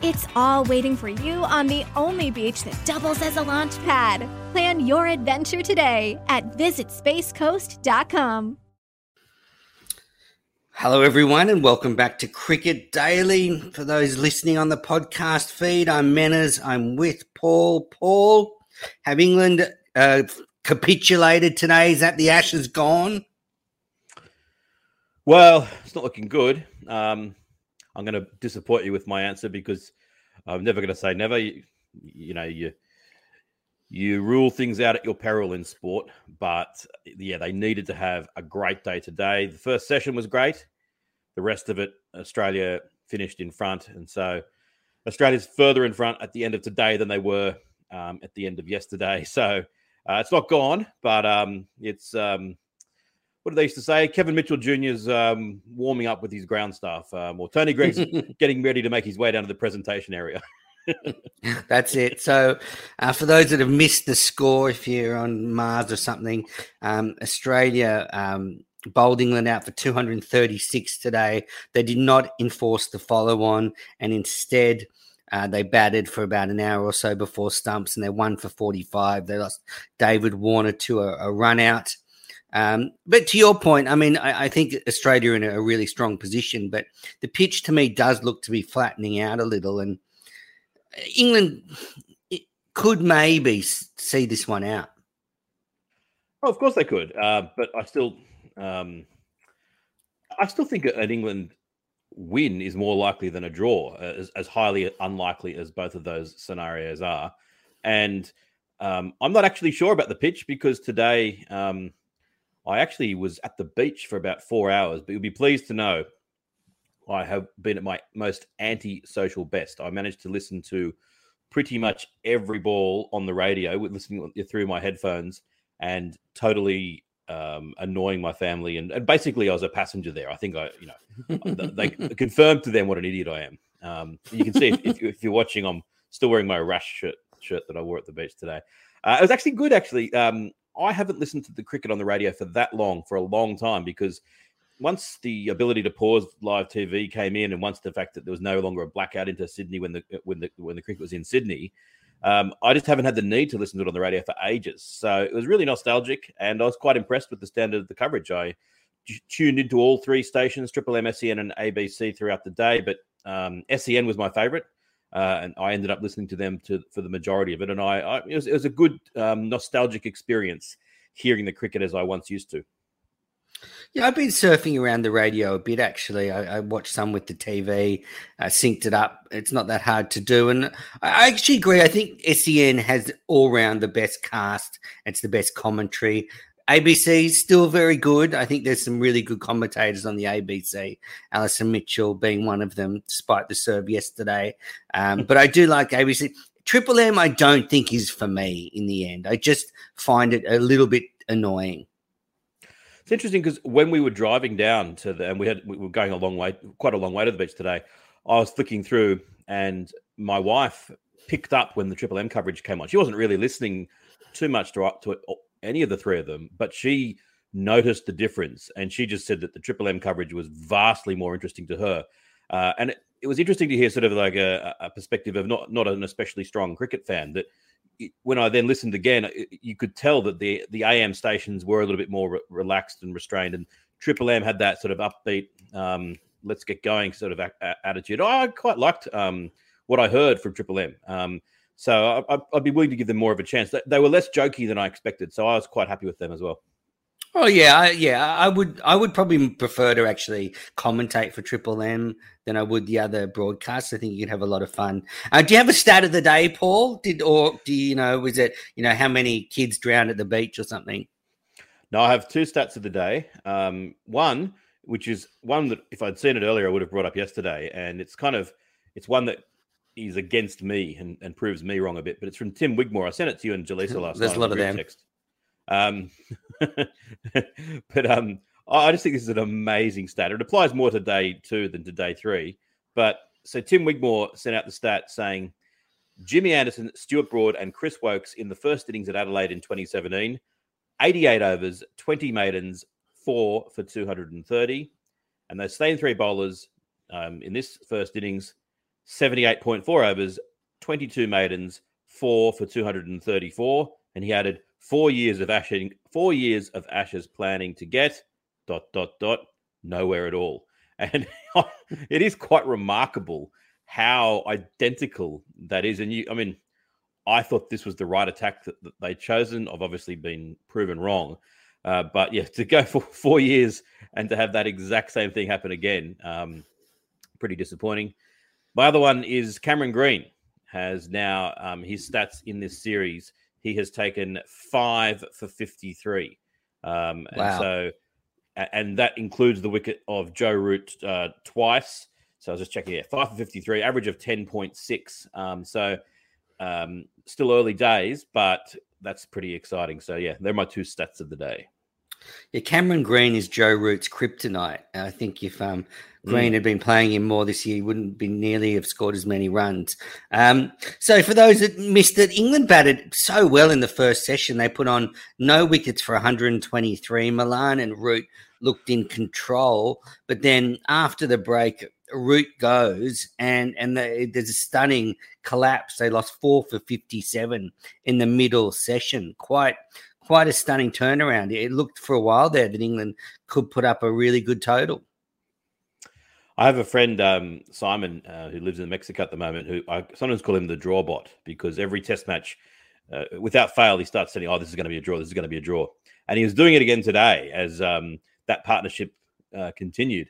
It's all waiting for you on the only beach that doubles as a launch pad. Plan your adventure today at visitspacecoast.com. Hello, everyone, and welcome back to Cricket Daily. For those listening on the podcast feed, I'm Menners. I'm with Paul. Paul, have England uh, capitulated today? Is that the Ashes gone? Well, it's not looking good. Um, I'm going to disappoint you with my answer because I'm never going to say never. You, you, know, you you rule things out at your peril in sport, but yeah, they needed to have a great day today. The first session was great. The rest of it, Australia finished in front, and so Australia's further in front at the end of today than they were um, at the end of yesterday. So uh, it's not gone, but um, it's um, what do they used to say? Kevin Mitchell Jr.'s um, warming up with his ground staff, um, or Tony Greig's getting ready to make his way down to the presentation area. That's it. So, uh, for those that have missed the score, if you're on Mars or something, um, Australia um, bowled England out for 236 today. They did not enforce the follow on, and instead, uh, they batted for about an hour or so before stumps, and they won for 45. They lost David Warner to a, a run out. Um, but to your point, I mean, I, I think Australia in a, really strong position, but the pitch to me does look to be flattening out a little, and England could maybe see this one out. Oh, of course they could, uh, but I still, um, I still think an England win is more likely than a draw, uh, as, as highly unlikely as both of those scenarios are. And um, I'm not actually sure about the pitch because today. Um, I actually was at the beach for about four hours, but you'll be pleased to know I have been at my most anti-social best. I managed to listen to pretty much every ball on the radio, listening through my headphones, and totally um, annoying my family. And, and, basically, I was a passenger there. I think I, you know, they confirmed to them what an idiot I am. Um, you can see if, if, if, you're watching, I'm still wearing my rash shirt shirt that I wore at the beach today. Uh, it was actually good, actually. Um, I haven't listened to the cricket on the radio for that long, for a long time, because once the ability to pause live TV came in, and once the fact that there was no longer a blackout into Sydney when the when the when the cricket was in Sydney, um, I just haven't had the need to listen to it on the radio for ages. So it was really nostalgic, and I was quite impressed with the standard of the coverage. I tuned into all three stations, Triple M, SEN, and ABC throughout the day, but um, SEN was my favourite. Uh, and I ended up listening to them to, for the majority of it. And I, I it, was, it, was, a good um, nostalgic experience hearing the cricket as I once used to. Yeah, I've been surfing around the radio a bit actually. I, I watched some with the TV, uh, synced it up. It's not that hard to do. And I actually agree. I think SEN has all round the best cast, it's the best commentary. ABC is still very good. I think there's some really good commentators on the ABC. Alison Mitchell being one of them, despite the serve yesterday. Um, but I do like ABC. Triple M, I don't think is for me in the end. I just find it a little bit annoying. It's interesting because when we were driving down to the, and we had we were going a long way, quite a long way to the beach today. I was flicking through, and my wife picked up when the Triple M coverage came on. She wasn't really listening too much to, to any of the three of them, but she noticed the difference and she just said that the Triple M coverage was vastly more interesting to her. Uh, and it, it, was interesting to hear sort of like a, a, perspective of not not an especially strong cricket fan that when I then listened again, you could tell that the the AM stations were a little bit more re- relaxed and restrained, and Triple M had that sort of upbeat, um, let's get going sort of a- attitude. I quite liked um, what I heard from Triple M. Um, so I, would be willing to give them more of a chance. They were less jokey than I expected, so I was quite happy with them as well. Oh yeah, I, yeah. I would I would probably prefer to actually commentate for Triple M than I would the other broadcasts. I think you'd have a lot of fun. Uh, do you have a stat of the day, Paul? Did or do you know was it you know how many kids drowned at the beach or something? No, I have two stats of the day. Um, one, which is one that if I'd seen it earlier, I would have brought up yesterday, and it's kind of it's one that is against me and, and proves me wrong a bit, but it's from Tim Wigmore. I sent it to you and Jaleesa last There's night. a lot of them. Text. Um, but um, I just think this is an amazing stat. It applies more to day two than to day three. But so Tim Wigmore sent out the stat saying Jimmy Anderson, Stuart Broad, and Chris Woakes in the first innings at Adelaide in 2017, 88 overs, 20 maidens, four for 230. And those same three bowlers um, in this first innings, 78.4 overs, 22 maidens, four for 234. And he added four years of ashing, four years of ashes planning to get dot dot dot nowhere at all. And it is quite remarkable how identical that is. And you, I mean, I thought this was the right attack that, they'd chosen. I've obviously been proven wrong. Uh, but yeah, to go for four years and to have that exact same thing happen again, um, pretty disappointing. My other one is Cameron Green has now um, his stats in this series. He has taken five for 53. Um, Wow. And so, and that includes the wicket of Joe Root uh, twice. So I was just checking here, five for 53, average of 10.6. Um, so um, still early days, but that's pretty exciting. So yeah, they're my two stats of the day. Yeah, Cameron Green is Joe Root's kryptonite. And I think if um, Green had been playing him more this year, he wouldn't be nearly have scored as many runs. Um, so for those that missed it, England batted so well in the first session. They put on no wickets for 123. Malan and Root looked in control, but then after the break, Root goes and and the, there's a stunning collapse. They lost four for 57 in the middle session. Quite quite a stunning turnaround. It looked for a while there that England could put up a really good total. I have a friend, um, Simon, uh, who lives in Mexico at the moment, who I sometimes call him the draw bot because every test match, uh, without fail, he starts saying, "Oh, this is going to be a draw. This is going to be a draw," and he was doing it again today as um, that partnership uh, continued.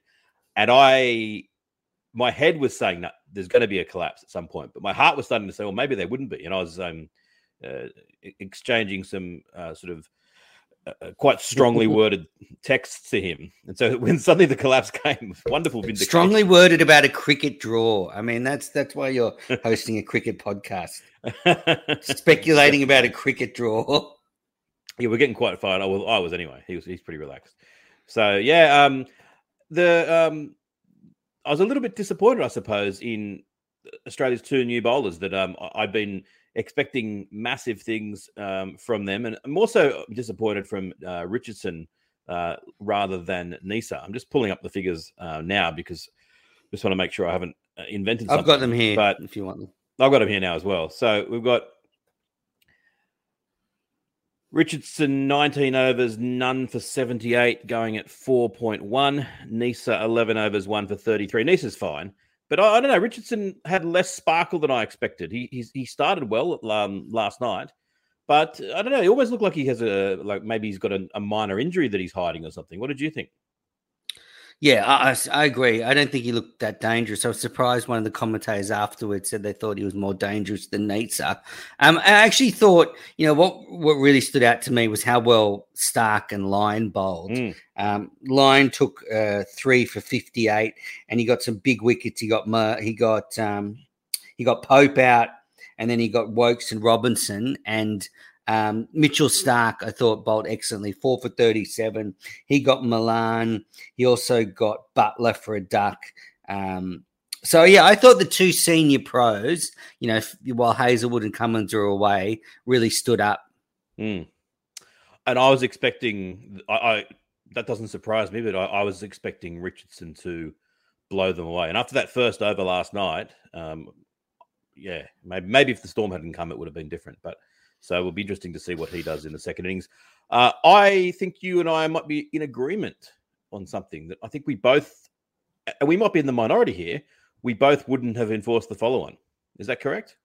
And I, my head was saying that there's going to be a collapse at some point, but my heart was starting to say, "Well, maybe there wouldn't be." And I was um, exchanging some uh, sort of uh, quite strongly worded texts to him. And so when suddenly the collapse came, wonderful vindication. Strongly worded about a cricket draw. I mean, that's that's why you're hosting a cricket podcast, speculating about a cricket draw. yeah, we're getting quite fired. Oh, well, I was anyway. He was he's pretty relaxed. So yeah, um, the um, I was a little bit disappointed, I suppose, in Australia's two new bowlers that um I- I've been expecting massive things um, from them, and I'm also disappointed from uh, Richardson uh, rather than Neser. I'm just pulling up the figures uh, now because I just want to make sure I haven't uh, invented. I've got something. them here, but if you want them. I've got them here now as well. So we've got Richardson, 19 overs, none for 78, going at 4.1. Neser, 11 overs, one for 33. Neser's fine. But I, I don't know. Richardson had less sparkle than I expected. He he's, he started well um, last night, but I don't know. He always looked like he has a like maybe he's got a, a minor injury that he's hiding or something. What did you think? Yeah, I, I- I agree. I don't think he looked that dangerous. I was surprised one of the commentators afterwards said they thought he was more dangerous than Neser. Um, I actually thought, you know, what what really stood out to me was how well Starc and Lyon bowled. Mm. Um, Lyon took uh, three for fifty eight, and he got some big wickets. He got he got um, he got Pope out, and then he got Woakes and Robinson and. Um, Mitchell Starc, I thought, bowled excellently, four for 37. He got Malan. He also got Buttler for a duck. Um, so, yeah, I thought the two senior pros, you know, while Hazlewood and Cummins are away, really stood up. Mm. And I was expecting, I, I that doesn't surprise me, but I, I was expecting Richardson to blow them away. And after that first over last night, um, yeah, maybe, maybe if the storm hadn't come, it would have been different. But so it'll be interesting to see what he does in the second innings. Uh, I think you and I might be in agreement on something that I think we both, and we might be in the minority here. We both wouldn't have enforced the follow on. Is that correct?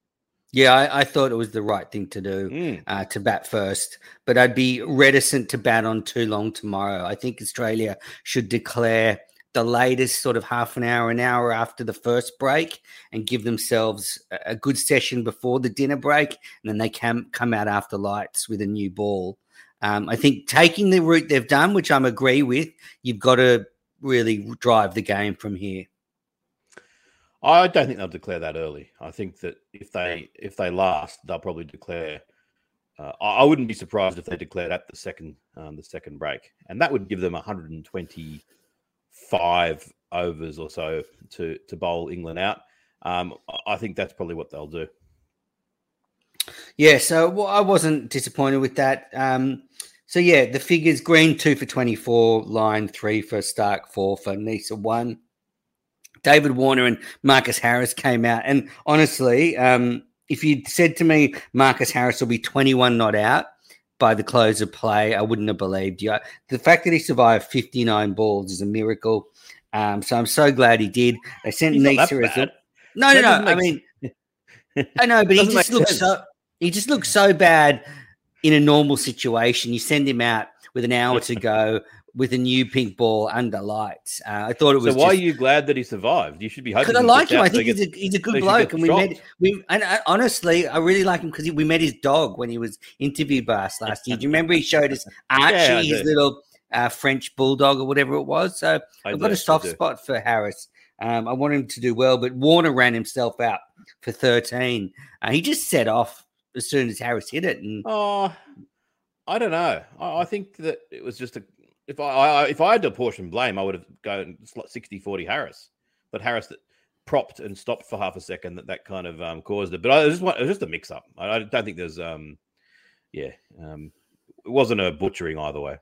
Yeah, I, I thought it was the right thing to do. Mm. uh, to bat first, but I'd be reticent to bat on too long tomorrow. I think Australia should declare the latest sort of half an hour, an hour after the first break, and give themselves a- good session before the dinner break, and then they can come out after lights with a new ball. Um, I think taking the route they've done, which I'm agree with, you've got to really drive the game from here. I don't think they'll declare that early. I think that if they if they last, they'll probably declare. Uh, I, wouldn't be surprised if they declared at the second um, the second break, and that would give them 125 overs or so to to bowl England out. Um, I think that's probably what they'll do. Yeah, so well, I wasn't disappointed with that. Um, so yeah, the figures: Green two for twenty-four, Lyon three for Starc, four for Neser one. David Warner and Marcus Harris came out, and honestly, um, if you'd said to me Marcus Harris will be twenty-one not out by the close of play, I wouldn't have believed you. The fact that he survived fifty-nine balls is a miracle. Um, so I'm so glad he did. They sent Neser as a no, no, no. I mean, I know, but he just looks sense. so he just looks so bad in a normal situation. You send him out with an hour to go with a new pink ball under lights. Uh, I thought it was. So why just, are you glad that he survived? You should be hoping. Because I like him. I think he's a he's a good bloke, and we met. We and I, honestly, I really like him because we met his dog when he was interviewed by us last year. Do you remember he showed us Archie, yeah, his little uh, French bulldog or whatever it was? So I have got a soft spot for Harris. Um, I want him to do well, but Warner ran himself out for 13. Uh, he just set off as soon as Harris hit it. And oh, I don't know. I, I think that it was just a. If I, I, if I had to portion blame, I would have gone 60-40 Harris, but Harris that propped and stopped for half a second that that kind of um, caused it. But I just want it was just a mix up. I, I don't think there's um, yeah, um, it wasn't a butchering either way.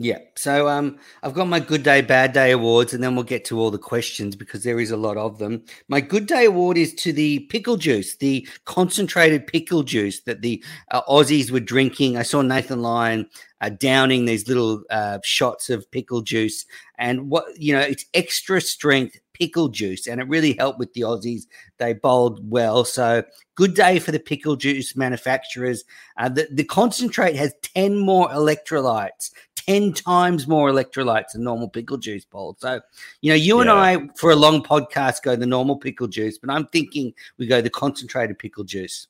Yeah. So um, I've got my good day, bad day awards, and then we'll get to all the questions because there is a lot of them. My good day award is to the pickle juice, the concentrated pickle juice that the uh, Aussies were drinking. I saw Nathan Lyon uh, downing these little uh, shots of pickle juice, and what you know, it's extra strength pickle juice, and it really helped with the Aussies. They bowled well, so good day for the pickle juice manufacturers. Uh, the, the concentrate has ten more electrolytes 10 times more electrolytes than normal pickle juice bowl. So, you know, you yeah. and I, for a long podcast, go the normal pickle juice, but I'm thinking we go the concentrated pickle juice.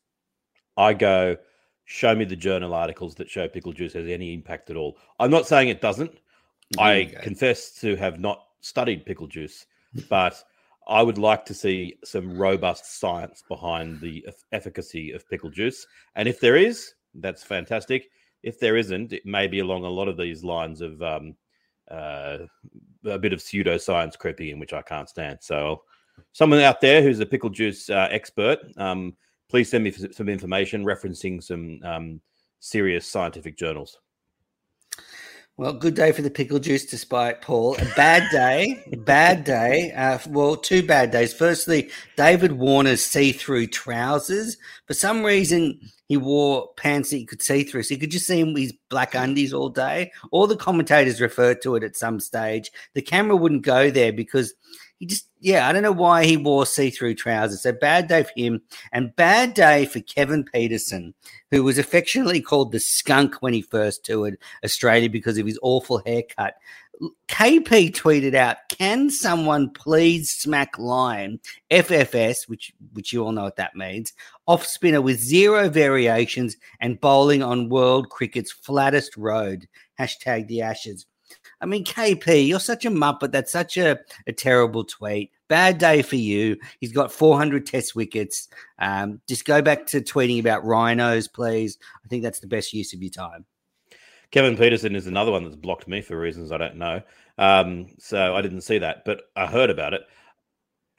I go, show me the journal articles that show pickle juice has any impact at all. I'm not saying it doesn't. There I confess to have not studied pickle juice, but I would like to see some robust science behind the efficacy of pickle juice. And if there is, that's fantastic. If there isn't, it may be along a lot of these lines of um, uh, a bit of pseudoscience creeping in, which I can't stand. So, someone out there who's a pickle juice uh, expert, um, please send me some information referencing some um, serious scientific journals. Well, good day for the pickle juice, despite Paul. A bad day, bad day. Uh, well, two bad days. Firstly, David Warner's see-through trousers. For some reason, he wore pants that you could see through, so you could just see him with his black undies all day. All the commentators referred to it at some stage. The camera wouldn't go there because he just, yeah, I don't know why he wore see through trousers. So bad day for him and bad day for Kevin Pietersen, who was affectionately called the skunk when he first toured Australia because of his awful haircut. KP tweeted out, "Can someone please smack Lyon FFS, which which you all know what that means, off spinner with zero variations and bowling on world cricket's flattest road." Hashtag the Ashes. I mean, KP, you're such a muppet. That's such a, a terrible tweet. Bad day for you. He's got 400 test wickets. Um, just go back to tweeting about rhinos, please. I think that's the best use of your time. Kevin Pietersen is another one that's blocked me for reasons I don't know. Um, so I didn't see that, but I heard about it.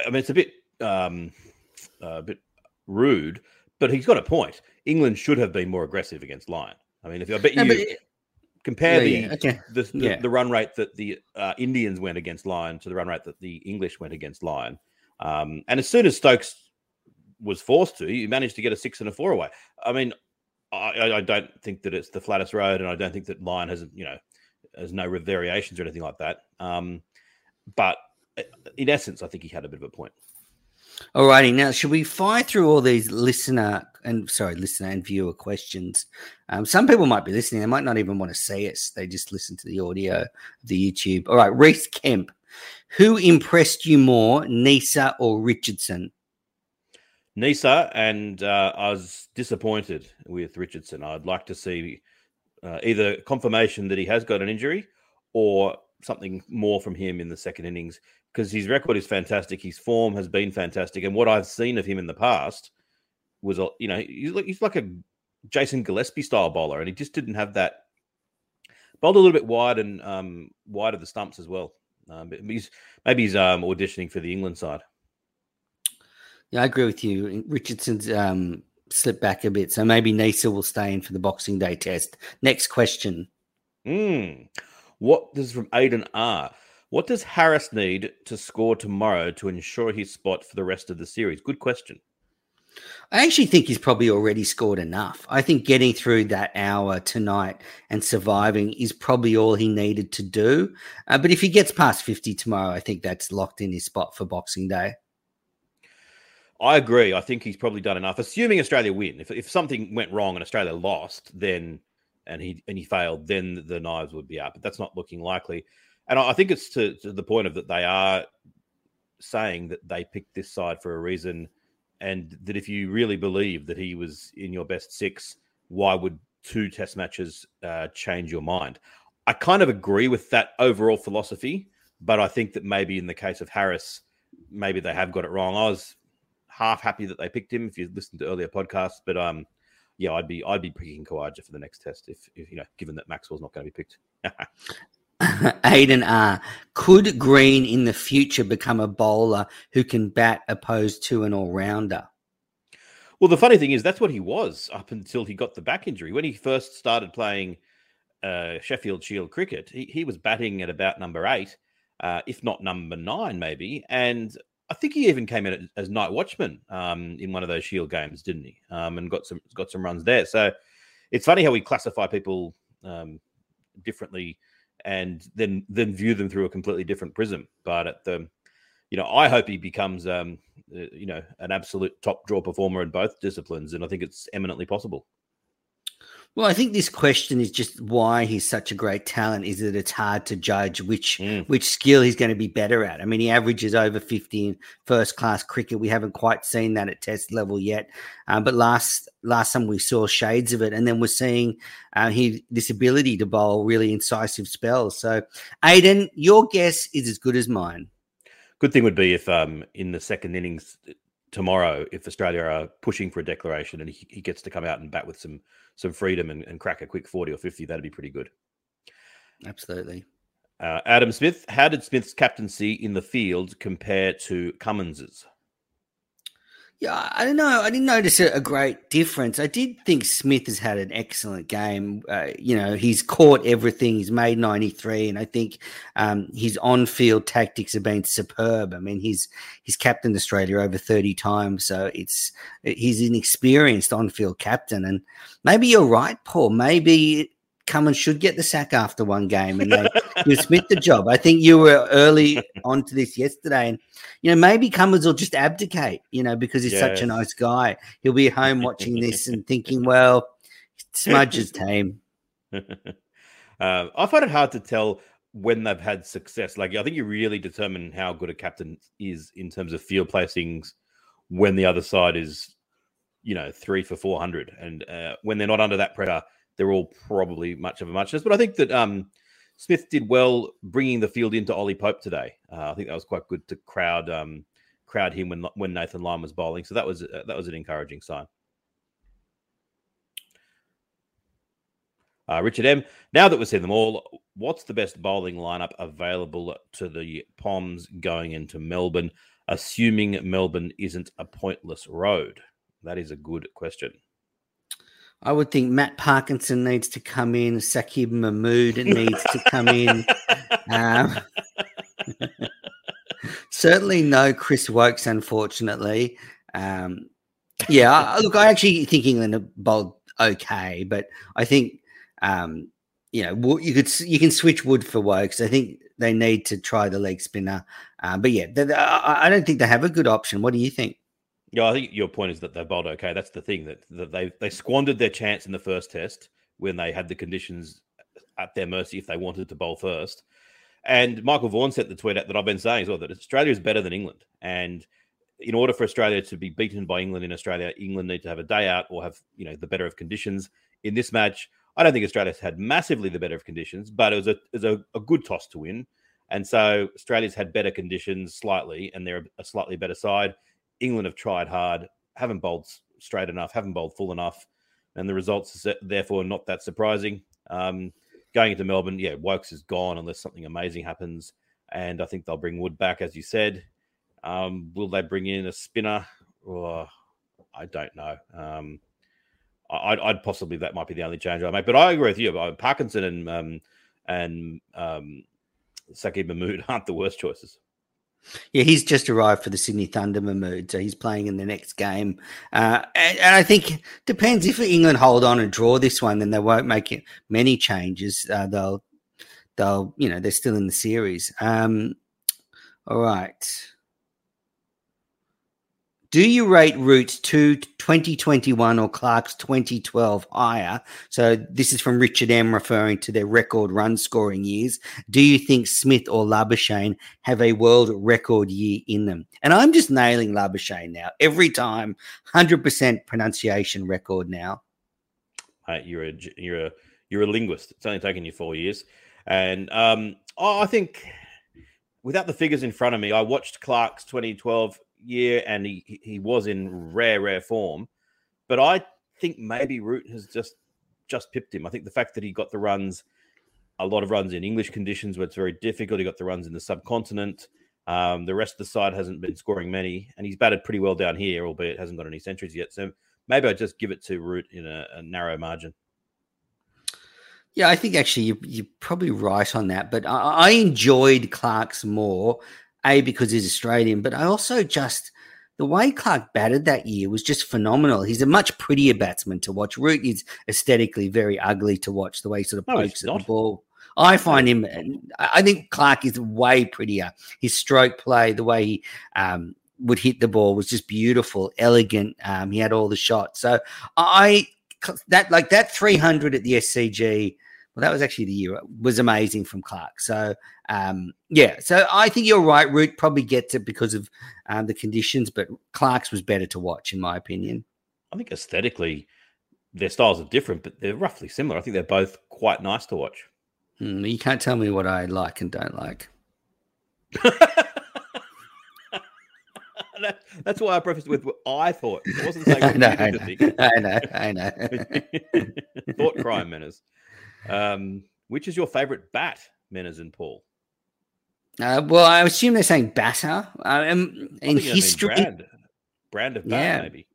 I mean, it's a bit, um, a bit rude, but he's got a point. England should have been more aggressive against Lyon. I mean, if I bet you, no, Compare yeah, the, yeah. Okay. the, the, yeah. the run rate that the uh, Indians went against Lyon to the run rate that the English went against Lyon. Um, and as soon as Stokes was forced to, you managed to get a six and a four away. I mean, I, I don't think that it's the flattest road, and I don't think that Lyon has you know has no variations or anything like that. Um, but uh, in essence, I think he had a bit of a point. Alrighty, now should we fire through all these listener and sorry, listener and viewer questions? Um, some people might be listening; they might not even want to see us; they just listen to the audio the YouTube. All right, Reese Kemp, who impressed you more, Neser or Richardson? Neser, and uh, I was disappointed with Richardson. I'd like to see uh, either confirmation that he has got an injury or something more from him in the second innings because his record is fantastic. His form has been fantastic, and what I've seen of him in the past was, you know, he's like he's like a Jason Gillespie style bowler, and he just didn't have that. Bowled a little bit wide and um, wide of the stumps as well. Um, he's maybe he's um, auditioning for the England side. Yeah, I agree with you. Richardson's um, slipped back a bit, so maybe Neser will stay in for the Boxing Day test. Next question. Mm. What does from Aiden R? What does Harris need to score tomorrow to ensure his spot for the rest of the series? Good question. I actually think he's probably already scored enough. I think getting through that hour tonight and surviving is probably all he needed to do. Uh, but if he gets past 50 tomorrow, I think that's locked in his spot for Boxing Day. I agree. I think he's probably done enough. Assuming Australia win, if, if something went wrong and Australia lost, then and he and he failed, then the knives would be up. But that's not looking likely. And I, I think it's to, to the point of that they are saying that they picked this side for a reason and that if you really believe that he was in your best six, why would two test matches uh, change your mind? I kind of agree with that overall philosophy, but I think that maybe in the case of Harris, maybe they have got it wrong. I was half happy that they picked him if you listened to earlier podcasts, but um, yeah, I'd be I'd be picking Khawaja for the next test if, if you know, given that Maxwell's not going to be picked. Aiden R. Could Green in the future become a bowler who can bat opposed to an all rounder? Well, the funny thing is, that's what he was up until he got the back injury. When he first started playing uh, Sheffield Shield cricket, he, he was batting at about number eight, uh, if not number nine, maybe. And I think he even came in as night watchman um, in one of those Shield games, didn't he? Um, and got some got some runs there. So it's funny how we classify people um, differently and then then view them through a completely different prism. But at the, you know, I hope he becomes, um, uh, you know, an absolute top draw performer in both disciplines, and I think it's eminently possible. Well, I think this question is just why he's such a great talent. Is that it's hard to judge which mm. which skill he's going to be better at. I mean, he averages over fifty in first class cricket. We haven't quite seen that at Test level yet, um, but last last time we saw shades of it, and then we're seeing uh, he this ability to bowl really incisive spells. So, Aiden, your guess is as good as mine. Good thing would be if um, in the second innings tomorrow, if Australia are pushing for a declaration and he, he gets to come out and bat with some some freedom and, and crack a quick 40 or 50, that'd be pretty good. Absolutely. Uh, Adam Smith, how did Smith's captaincy in the field compare to Cummins's? Yeah, I don't know. I didn't notice a, great difference. I did think Smith has had an excellent game. Uh, you know, he's caught everything. He's made 93, and I think um, his on-field tactics have been superb. I mean, he's he's captained Australia over 30 times, so it's he's an experienced on-field captain. And maybe you're right, Paul. Maybe Cummins should get the sack after one game and they Smith the job. I think you were early onto this yesterday, and you know maybe Cummins will just abdicate, you know, because he's yes. such a nice guy. He'll be home watching this and thinking, well, Smudge's team. uh, I find it hard to tell when they've had success. Like I think you really determine how good a captain is in terms of field placings when the other side is, you know, three for four hundred, and uh, when they're not under that pressure they're all probably much of a muchness. But I think that um, Smith did well bringing the field into Ollie Pope today. Uh, I think that was quite good to crowd um, crowd him when when Nathan Lyon was bowling. So that was uh, that was an encouraging sign. Uh, Richard M. Now that we've seen them all, what's the best bowling lineup available to the Poms going into Melbourne, assuming Melbourne isn't a pointless road? That is a good question. I would think Matt Parkinson needs to come in. Saqib Mahmood needs to come in. Um, certainly no Chris Woakes, unfortunately. Um, yeah, look, I actually think England are bowled okay, but I think um, you know you could you can switch Wood for Woakes. I think they need to try the leg spinner, uh, but yeah, I don't think they have a good option. What do you think? Yeah, I think your point is that they bowled okay. That's the thing that, that they they squandered their chance in the first test when they had the conditions at their mercy if they wanted to bowl first. And Michael Vaughan sent the tweet out that I've been saying as well that Australia is better than England. And in order for Australia to be beaten by England in Australia, England need to have a day out or have you know the better of conditions. In this match, I don't think Australia's had massively the better of conditions, but it was a it was a, a good toss to win. And so Australia's had better conditions slightly, and they're a slightly better side. England have tried hard, haven't bowled straight enough, haven't bowled full enough, and the results are therefore not that surprising. Um, going into Melbourne, yeah, Woakes is gone unless something amazing happens, and I think they'll bring Wood back, as you said. Um, will they bring in a spinner? Oh, I don't know. Um, I'd, I'd, possibly that might be the only change I make, but I agree with you. Parkinson and um, and um, Saqib Mahmood aren't the worst choices. Yeah, he's just arrived for the Sydney Thunder Mahmood, so he's playing in the next game. Uh, and, and, I think depends if England hold on and draw this one, then they won't make it many changes. Uh, they'll, they'll, you know, they're still in the series. Um, all right. Do you rate Root's 2 2021 or Clarke's 2012 higher? So this is from Richard M referring to their record run scoring years. Do you think Smith or Labuschagne have a world record year in them? And I'm just nailing Labuschagne now. Every time, 100% pronunciation record now. Mate, you're a you're a you're a linguist. It's only taken you 4 years. And um oh, I think without the figures in front of me, I watched Clarke's 2012 year, and he he was in rare rare form. But I think maybe Root has just just pipped him. I think the fact that he got the runs, a lot of runs in English conditions where it's very difficult. He got the runs in the subcontinent. Um, the rest of the side hasn't been scoring many, and he's batted pretty well down here, albeit hasn't got any centuries yet. So maybe I just give it to Root in a, a narrow margin. Yeah, I think actually you, you're probably right on that. But I, I enjoyed Clarke's more a, because he's Australian, but I also just the way Clarke batted that year was just phenomenal. He's a much prettier batsman to watch. Root is aesthetically very ugly to watch, the way he sort of pokes at the ball. I find him, I think Clarke is way prettier. His stroke play, the way he um, would hit the ball was just beautiful, elegant. Um, he had all the shots. So I, that like that 300 at the SCG well, that was actually the year. It was amazing from Clarke. So, um, yeah. So I think you're right. Root probably gets it because of um, the conditions, but Clarke's was better to watch, in my opinion. I think aesthetically, their styles are different, but they're roughly similar. I think they're both quite nice to watch. Mm, you can't tell me what I like and don't like. that, that's why I prefaced with what I thought. I wasn't saying I know, I know, I know, I know. thought crime menace. Um, which is your favorite bat, Menners and Paul? Uh, well, I assume they're saying batter. Um, in history, brand. brand of bat, yeah. maybe.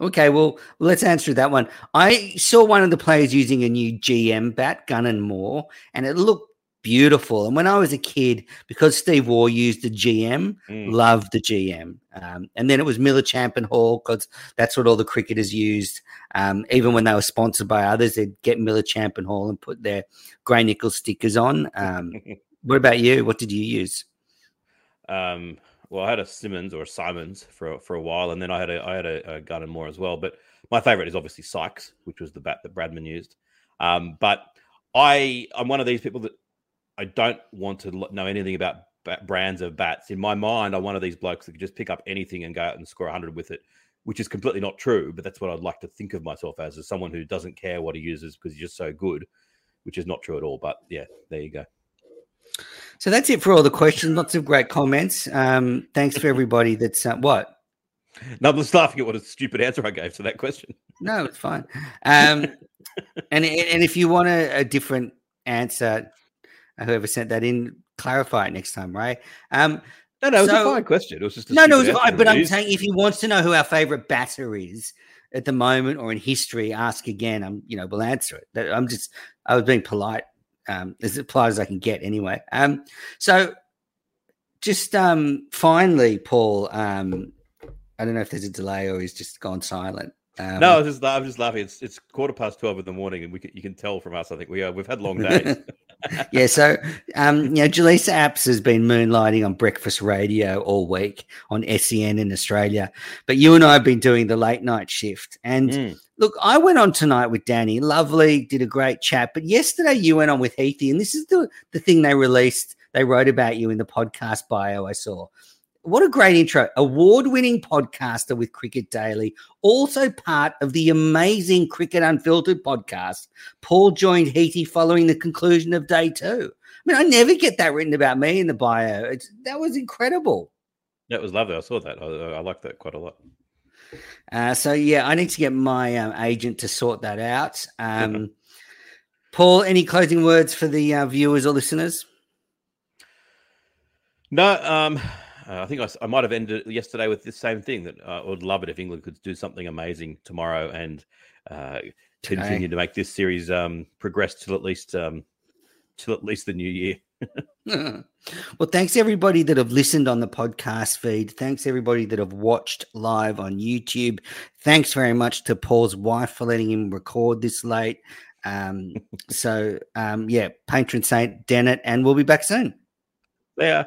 Okay, well, let's answer that one. I saw one of the players using a new GM bat, Gunn & Moore, and it looked beautiful. And when I was a kid, because Steve Waugh used the GM, mm. loved the GM. Um, and then it was Millichamp and Hall because that's what all the cricketers used. Um, even when they were sponsored by others, they'd get Millichamp and Hall and put their Gray-Nicolls stickers on. Um, what about you? What did you use? Um, well, I had a Simmons or a Simons for for a while, and then I had a I had a, a Gunn and Moore as well. But my favorite is obviously Sykes, which was the bat that Bradman used. Um, but I I'm one of these people that I don't want to know anything about brands of bats. In my mind, I'm one of these blokes that could just pick up anything and go out and score 100 with it, which is completely not true. But that's what I'd like to think of myself as, as someone who doesn't care what he uses because he's just so good, which is not true at all. But yeah, there you go. So that's it for all the questions. Lots of great comments. Um, thanks for everybody that's uh, what. No, I'm just laughing at what a stupid answer I gave to that question. No, it's fine. Um, and and if you want a, a different answer, whoever sent that in, clarify it next time, right? Um, no, no, it was so, a fine question. It was just no, no, it was fine. But I'm saying if he wants to know who our favorite batter is at the moment or in history, ask again. I'm, you know, we'll answer it. I'm just, I was being polite, um, as polite as I can get, anyway. Um, so just um, finally, Paul. Um, I don't know if there's a delay or he's just gone silent. Um, no, I was just I'm just laughing. It's it's quarter past twelve in the morning, and we can, you can tell from us. I think we are we've had long days. yeah, so um, you know, Jaleesa Apps has been moonlighting on breakfast radio all week on SEN in Australia, but you and I have been doing the late night shift. And mm. look, I went on tonight with Danny. Lovely, did a great chat. But yesterday you went on with Heathy, and this is the the thing they released. They wrote about you in the podcast bio I saw what a great intro. Award winning podcaster with Cricket Daily, also part of the amazing Cricket Unfiltered podcast. Paul joined Heaty following the conclusion of day two. I mean, I never get that written about me in the bio. It's, that was incredible. That was lovely. I saw that. I, I like that quite a lot. Uh, so, yeah, I need to get my um, agent to sort that out. Um, Paul, any closing words for the uh, viewers or listeners? No, um, uh, I think I, I, might have ended yesterday with the same thing that uh, I would love it if England could do something amazing tomorrow and uh, continue to make this series um, progress till at least um, till at least the new year. well, thanks everybody that have listened on the podcast feed. Thanks everybody that have watched live on YouTube. Thanks very much to Paul's wife for letting him record this late. Um, so um, yeah, patron saint Dennett, and we'll be back soon. Yeah.